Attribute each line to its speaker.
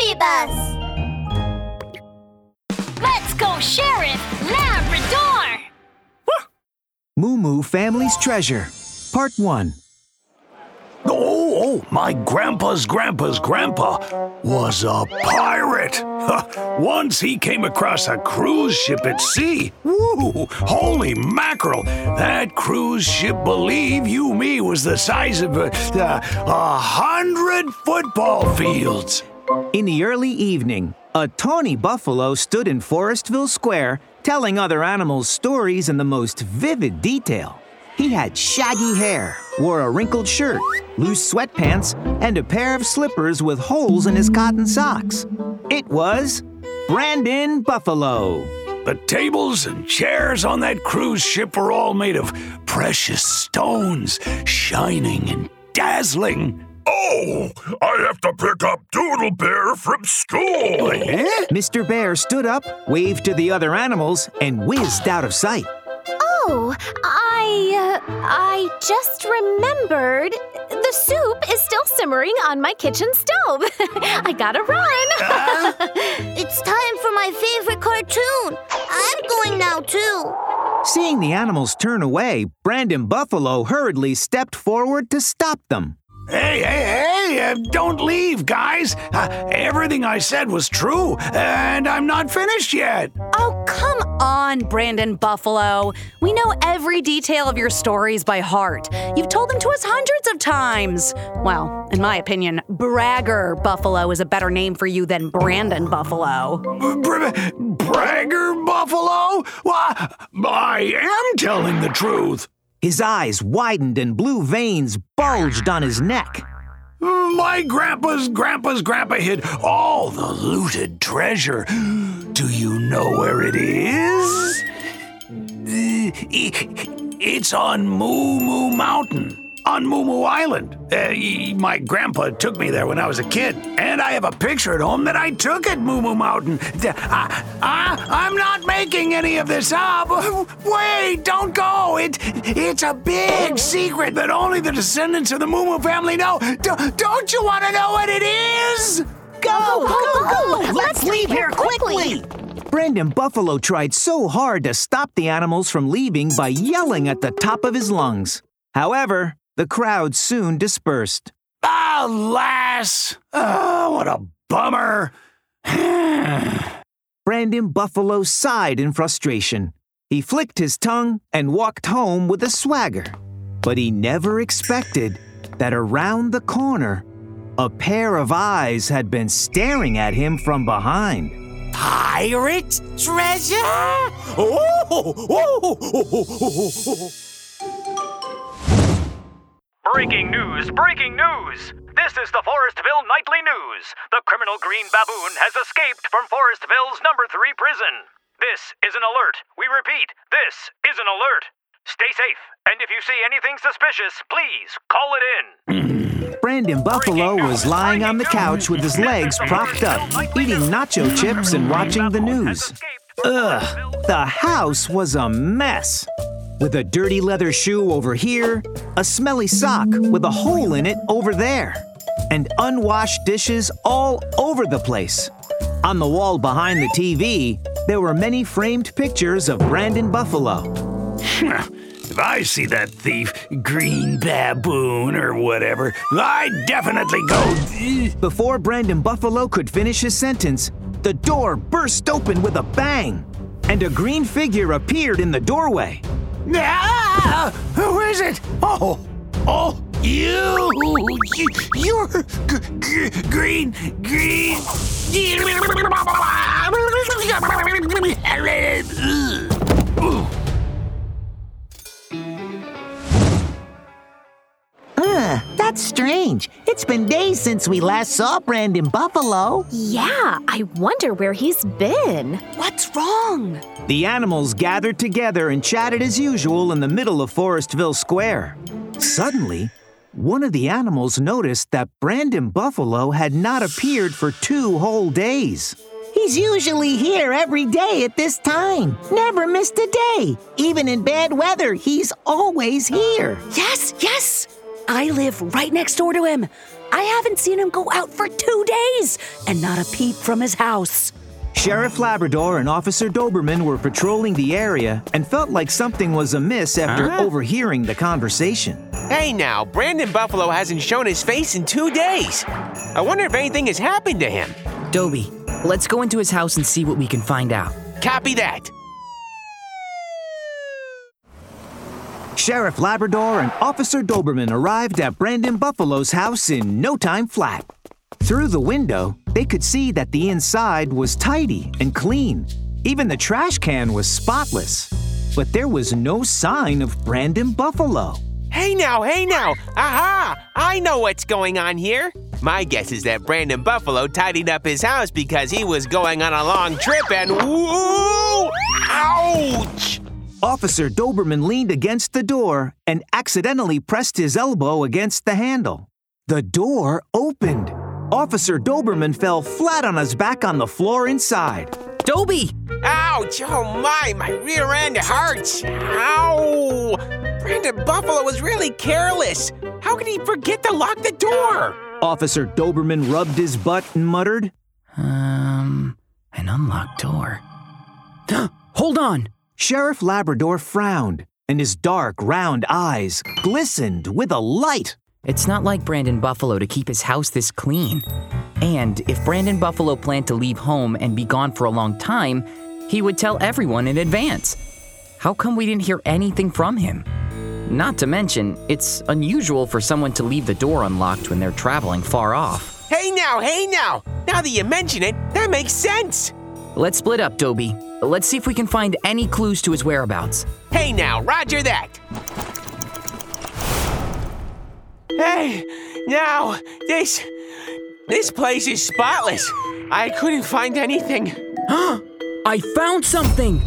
Speaker 1: BabyBus.
Speaker 2: Let's go, Sheriff Labrador!
Speaker 3: Moo Moo Family's Treasure, Part 1.
Speaker 4: Oh, oh, my grandpa's grandpa's grandpa was a pirate. Once he came across a cruise ship at sea. Woo! Holy mackerel! That cruise ship, believe you me, was the size of a, uh, a hundred football fields.
Speaker 3: In the early evening, a tawny buffalo stood in Forestville Square telling other animals stories in the most vivid detail. He had shaggy hair, wore a wrinkled shirt, loose sweatpants, and a pair of slippers with holes in his cotton socks. It was Brandon Buffalo.
Speaker 4: The tables and chairs on that cruise ship were all made of precious stones, shining and dazzling.
Speaker 5: Oh, I have to pick up Doodle Bear from school.
Speaker 4: Eh?
Speaker 3: Mr. Bear stood up, waved to the other animals, and whizzed out of sight.
Speaker 1: Oh, I. Uh, I just remembered. The soup is still simmering on my kitchen stove. I gotta run.
Speaker 6: It's time for my favorite cartoon. I'm going now, too.
Speaker 3: Seeing the animals turn away, Brandon Buffalo hurriedly stepped forward to stop them.
Speaker 4: Hey, hey, hey, uh, don't leave, guys. Uh, everything I said was true, and I'm not finished yet.
Speaker 7: Oh, come on, Brandon Buffalo. We know every detail of your stories by heart. You've told them to us hundreds of times. Well, in my opinion, Bragger Buffalo is a better name for you than Brandon Buffalo.
Speaker 4: Br- bragger Buffalo? Why, I am telling the truth.
Speaker 3: His eyes widened and blue veins bulged on his neck.
Speaker 4: My grandpa's grandpa's grandpa hid all the looted treasure. Do you know where it is? Uh, it's on Moo Moo Mountain, on Moo Moo Island. Uh, my grandpa took me there when I was a kid, and I have a picture at home that I took at Moo Moo Mountain. I, I, I'm not making any of this up. Wait, don't go. It, it's a big secret that only the descendants of the Moo Moo family know. D- don't you want to know what it is?
Speaker 1: Go, go, go! Let's leave here quickly!
Speaker 3: Brandon Buffalo tried so hard to stop the animals from leaving by yelling at the top of his lungs. However, the crowd soon dispersed.
Speaker 4: Alas! Oh, what a bummer!
Speaker 3: Brandon Buffalo sighed in frustration. He flicked his tongue and walked home with a swagger. But he never expected that around the corner, a pair of eyes had been staring at him from behind.
Speaker 4: Pirate treasure? Oh, oh, oh,
Speaker 8: Breaking news! Breaking news! This is the Forestville Nightly News. The criminal green baboon has escaped from Forestville's number three prison. This is an alert. We repeat, this is an alert. Stay safe, and if you see anything suspicious, please call it in.
Speaker 3: Brandon Buffalo was lying on the couch with his legs propped up, eating nacho chips and watching the news. Ugh, the house was a mess. With a dirty leather shoe over here, a smelly sock with a hole in it over there, and unwashed dishes all over the place. On the wall behind the TV, there were many framed pictures of Brandon Buffalo.
Speaker 4: If I see that thief, green baboon or whatever, I definitely go.
Speaker 3: Before Brandon Buffalo could finish his sentence, the door burst open with a bang, and a green figure appeared in the doorway.
Speaker 4: Ah! Who is it? Oh, oh, you! you you're g- g- green, green.
Speaker 9: Huh, that's strange. It's been days since we last saw Brandon Buffalo.
Speaker 1: Yeah, I wonder where he's been.
Speaker 7: What's wrong?
Speaker 3: The animals gathered together and chatted as usual in the middle of Forestville Square. Suddenly, one of the animals noticed that Brandon Buffalo had not appeared for two whole days.
Speaker 9: He's usually here every day at this time. Never missed a day. Even in bad weather, he's always here.
Speaker 7: Yes, yes! I live right next door to him. I haven't seen him go out for two days and not a peep from his house.
Speaker 3: Sheriff Labrador and Officer Doberman were patrolling the area and felt like something was amiss after
Speaker 10: Huh?
Speaker 3: overhearing the conversation.
Speaker 10: Hey now, Brandon Buffalo hasn't shown his face in two days. I wonder if anything has happened to him.
Speaker 11: Dobie, let's go into his house and see what we can find out.
Speaker 10: Copy that.
Speaker 3: Sheriff Labrador and Officer Doberman arrived at Brandon Buffalo's house in no time flat. Through the window, they could see that the inside was tidy and clean. Even the trash can was spotless. But there was no sign of Brandon Buffalo.
Speaker 10: Hey now, hey now. Aha! I know what's going on here. My guess is that Brandon Buffalo tidied up his house because he was going on a long trip and whoa! Ouch!
Speaker 3: Officer Doberman leaned against the door and accidentally pressed his elbow against the handle. The door opened. Officer Doberman fell flat on his back on the floor inside.
Speaker 11: Dobie!
Speaker 10: Ouch! Oh my, my rear end hurts. Ow! Brandon Buffalo was really careless. How could he forget to lock the door?
Speaker 3: Officer Doberman rubbed his butt and muttered,
Speaker 11: Um, an unlocked door. Hold on!
Speaker 3: Sheriff Labrador frowned, and his dark, round eyes glistened with a light.
Speaker 11: It's not like Brandon Buffalo to keep his house this clean. And if Brandon Buffalo planned to leave home and be gone for a long time, he would tell everyone in advance. How come we didn't hear anything from him? Not to mention, it's unusual for someone to leave the door unlocked when they're traveling far off.
Speaker 10: Hey now, hey now. Now that you mention it, that makes sense.
Speaker 11: Let's split up, Dobie. Let's see if we can find any clues to his whereabouts.
Speaker 10: Hey now, roger that. Hey, now, this. This place is spotless. I couldn't find anything. Huh!
Speaker 11: I found something!